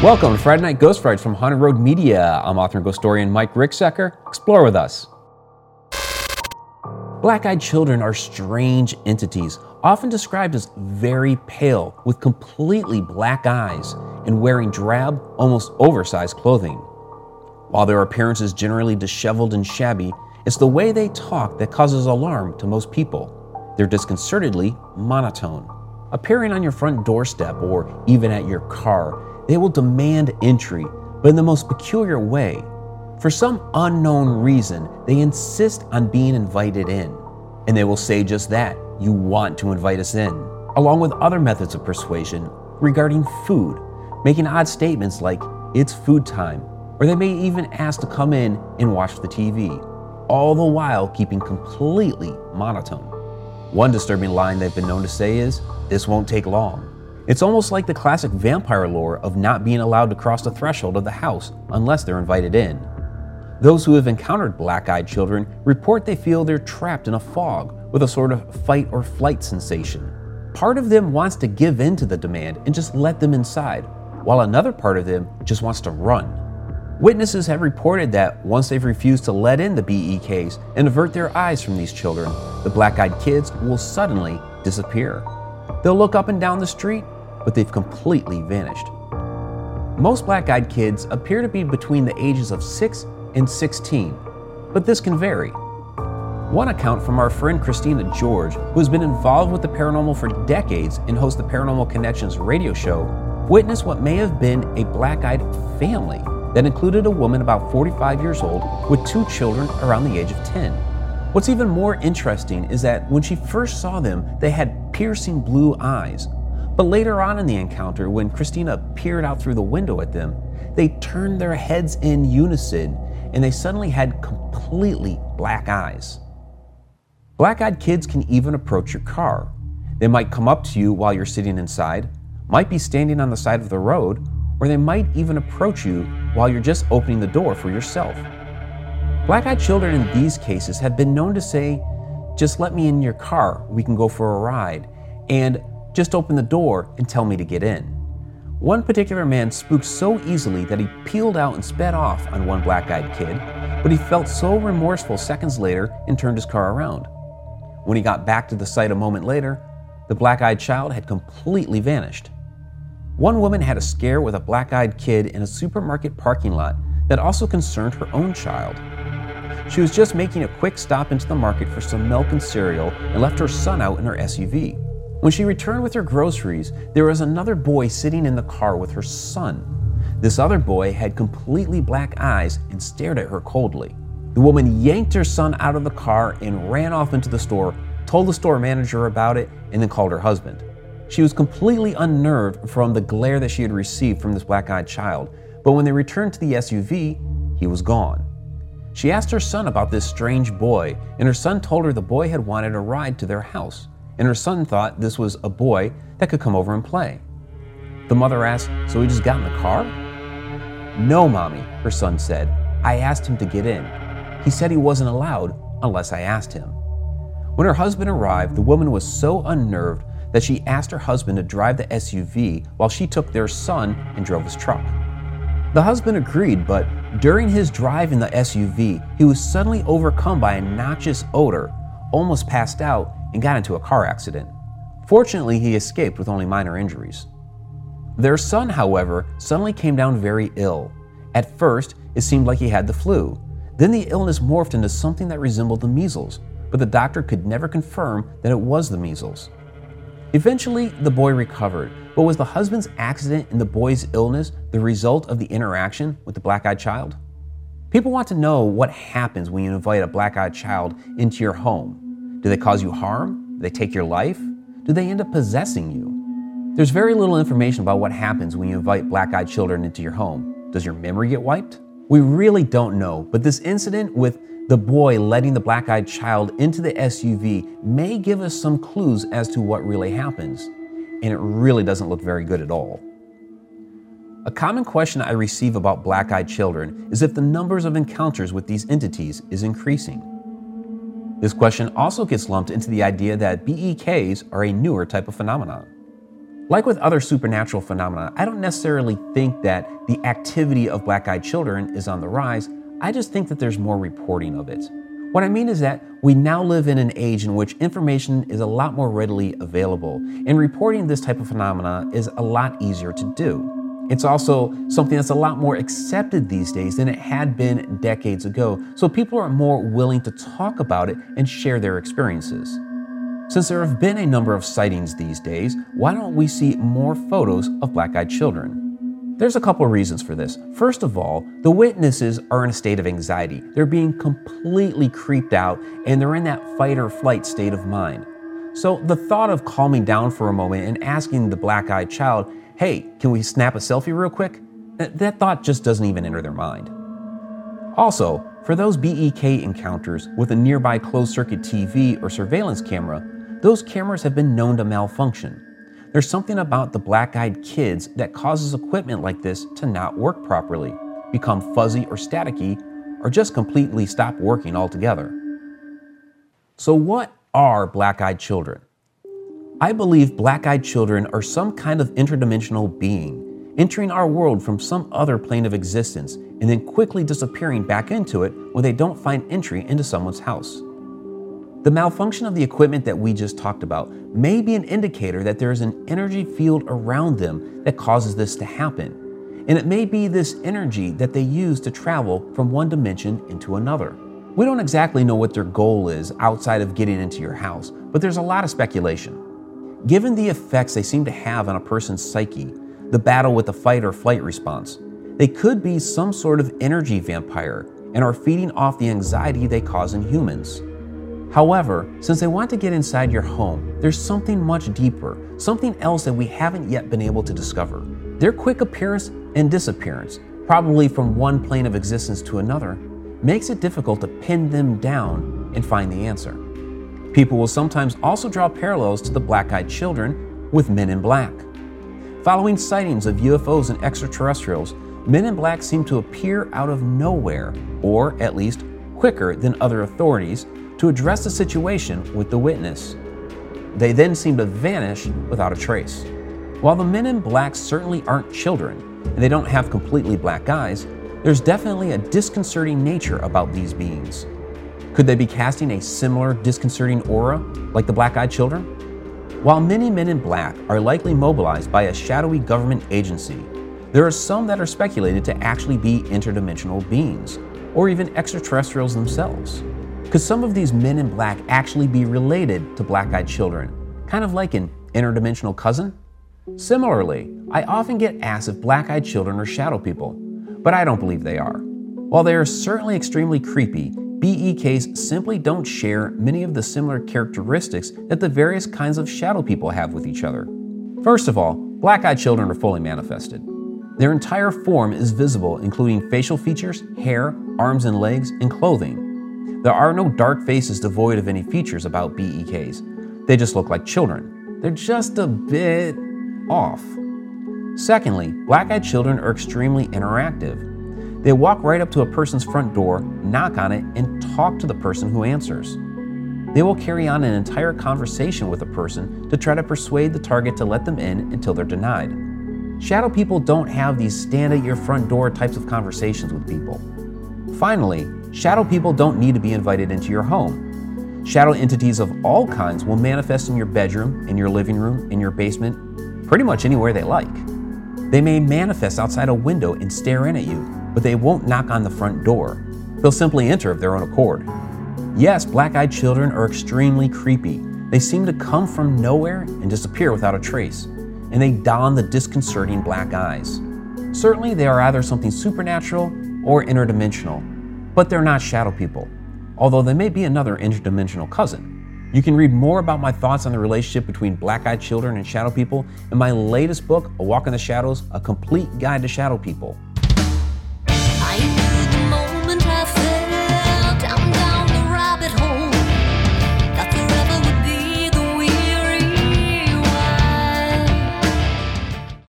Welcome to Friday Night Ghost Frights from Haunted Road Media. I'm author and ghost historian Mike Ricksecker. Explore with us. Black eyed children are strange entities, often described as very pale, with completely black eyes, and wearing drab, almost oversized clothing. While their appearance is generally disheveled and shabby, it's the way they talk that causes alarm to most people. They're disconcertedly monotone. Appearing on your front doorstep or even at your car, they will demand entry, but in the most peculiar way. For some unknown reason, they insist on being invited in. And they will say just that you want to invite us in, along with other methods of persuasion regarding food, making odd statements like, it's food time, or they may even ask to come in and watch the TV, all the while keeping completely monotone. One disturbing line they've been known to say is, This won't take long. It's almost like the classic vampire lore of not being allowed to cross the threshold of the house unless they're invited in. Those who have encountered black eyed children report they feel they're trapped in a fog with a sort of fight or flight sensation. Part of them wants to give in to the demand and just let them inside, while another part of them just wants to run. Witnesses have reported that once they've refused to let in the BEKs and avert their eyes from these children, the black eyed kids will suddenly disappear. They'll look up and down the street but they've completely vanished. Most black eyed kids appear to be between the ages of 6 and 16, but this can vary. One account from our friend Christina George, who has been involved with the paranormal for decades and hosts the Paranormal Connections radio show, witnessed what may have been a black eyed family that included a woman about 45 years old with two children around the age of 10. What's even more interesting is that when she first saw them, they had piercing blue eyes, but later on in the encounter, when Christina peered out through the window at them, they turned their heads in unison and they suddenly had completely black eyes. Black eyed kids can even approach your car. They might come up to you while you're sitting inside, might be standing on the side of the road, or they might even approach you while you're just opening the door for yourself. Black eyed children in these cases have been known to say, Just let me in your car, we can go for a ride, and just open the door and tell me to get in. One particular man spooked so easily that he peeled out and sped off on one black eyed kid, but he felt so remorseful seconds later and turned his car around. When he got back to the site a moment later, the black eyed child had completely vanished. One woman had a scare with a black eyed kid in a supermarket parking lot that also concerned her own child. She was just making a quick stop into the market for some milk and cereal and left her son out in her SUV. When she returned with her groceries, there was another boy sitting in the car with her son. This other boy had completely black eyes and stared at her coldly. The woman yanked her son out of the car and ran off into the store, told the store manager about it, and then called her husband. She was completely unnerved from the glare that she had received from this black eyed child, but when they returned to the SUV, he was gone. She asked her son about this strange boy, and her son told her the boy had wanted a ride to their house and her son thought this was a boy that could come over and play. The mother asked, So he just got in the car? No, mommy, her son said. I asked him to get in. He said he wasn't allowed unless I asked him. When her husband arrived, the woman was so unnerved that she asked her husband to drive the SUV while she took their son and drove his truck. The husband agreed, but during his drive in the SUV, he was suddenly overcome by a noxious odor, almost passed out, and got into a car accident. Fortunately, he escaped with only minor injuries. Their son, however, suddenly came down very ill. At first, it seemed like he had the flu. Then the illness morphed into something that resembled the measles, but the doctor could never confirm that it was the measles. Eventually, the boy recovered, but was the husband's accident and the boy's illness the result of the interaction with the black eyed child? People want to know what happens when you invite a black eyed child into your home. Do they cause you harm? Do they take your life? Do they end up possessing you? There's very little information about what happens when you invite black eyed children into your home. Does your memory get wiped? We really don't know, but this incident with the boy letting the black eyed child into the SUV may give us some clues as to what really happens, and it really doesn't look very good at all. A common question I receive about black eyed children is if the numbers of encounters with these entities is increasing. This question also gets lumped into the idea that BEKs are a newer type of phenomenon. Like with other supernatural phenomena, I don't necessarily think that the activity of black eyed children is on the rise. I just think that there's more reporting of it. What I mean is that we now live in an age in which information is a lot more readily available, and reporting this type of phenomena is a lot easier to do. It's also something that's a lot more accepted these days than it had been decades ago, so people are more willing to talk about it and share their experiences. Since there have been a number of sightings these days, why don't we see more photos of black eyed children? There's a couple of reasons for this. First of all, the witnesses are in a state of anxiety. They're being completely creeped out and they're in that fight or flight state of mind. So the thought of calming down for a moment and asking the black eyed child, hey, can we snap a selfie real quick? That thought just doesn't even enter their mind. Also, for those BEK encounters with a nearby closed circuit TV or surveillance camera, those cameras have been known to malfunction. There's something about the black eyed kids that causes equipment like this to not work properly, become fuzzy or staticky, or just completely stop working altogether. So, what are black eyed children? I believe black eyed children are some kind of interdimensional being, entering our world from some other plane of existence and then quickly disappearing back into it when they don't find entry into someone's house. The malfunction of the equipment that we just talked about may be an indicator that there is an energy field around them that causes this to happen. And it may be this energy that they use to travel from one dimension into another. We don't exactly know what their goal is outside of getting into your house, but there's a lot of speculation. Given the effects they seem to have on a person's psyche, the battle with the fight or flight response, they could be some sort of energy vampire and are feeding off the anxiety they cause in humans. However, since they want to get inside your home, there's something much deeper, something else that we haven't yet been able to discover. Their quick appearance and disappearance, probably from one plane of existence to another, makes it difficult to pin them down and find the answer. People will sometimes also draw parallels to the black eyed children with Men in Black. Following sightings of UFOs and extraterrestrials, Men in Black seem to appear out of nowhere, or at least quicker than other authorities, to address the situation with the witness. They then seem to vanish without a trace. While the men in black certainly aren't children, and they don't have completely black eyes, there's definitely a disconcerting nature about these beings. Could they be casting a similar disconcerting aura like the black eyed children? While many men in black are likely mobilized by a shadowy government agency, there are some that are speculated to actually be interdimensional beings, or even extraterrestrials themselves. Could some of these men in black actually be related to black eyed children, kind of like an interdimensional cousin? Similarly, I often get asked if black eyed children are shadow people, but I don't believe they are. While they are certainly extremely creepy, BEKs simply don't share many of the similar characteristics that the various kinds of shadow people have with each other. First of all, black eyed children are fully manifested. Their entire form is visible, including facial features, hair, arms and legs, and clothing. There are no dark faces devoid of any features about BEKs. They just look like children. They're just a bit off. Secondly, black eyed children are extremely interactive. They walk right up to a person's front door, knock on it, and talk to the person who answers. They will carry on an entire conversation with a person to try to persuade the target to let them in until they're denied. Shadow people don't have these stand at your front door types of conversations with people. Finally, shadow people don't need to be invited into your home. Shadow entities of all kinds will manifest in your bedroom, in your living room, in your basement, pretty much anywhere they like. They may manifest outside a window and stare in at you, but they won't knock on the front door. They'll simply enter of their own accord. Yes, black eyed children are extremely creepy. They seem to come from nowhere and disappear without a trace, and they don the disconcerting black eyes. Certainly, they are either something supernatural or interdimensional, but they're not shadow people, although they may be another interdimensional cousin. You can read more about my thoughts on the relationship between black eyed children and shadow people in my latest book, A Walk in the Shadows A Complete Guide to Shadow People.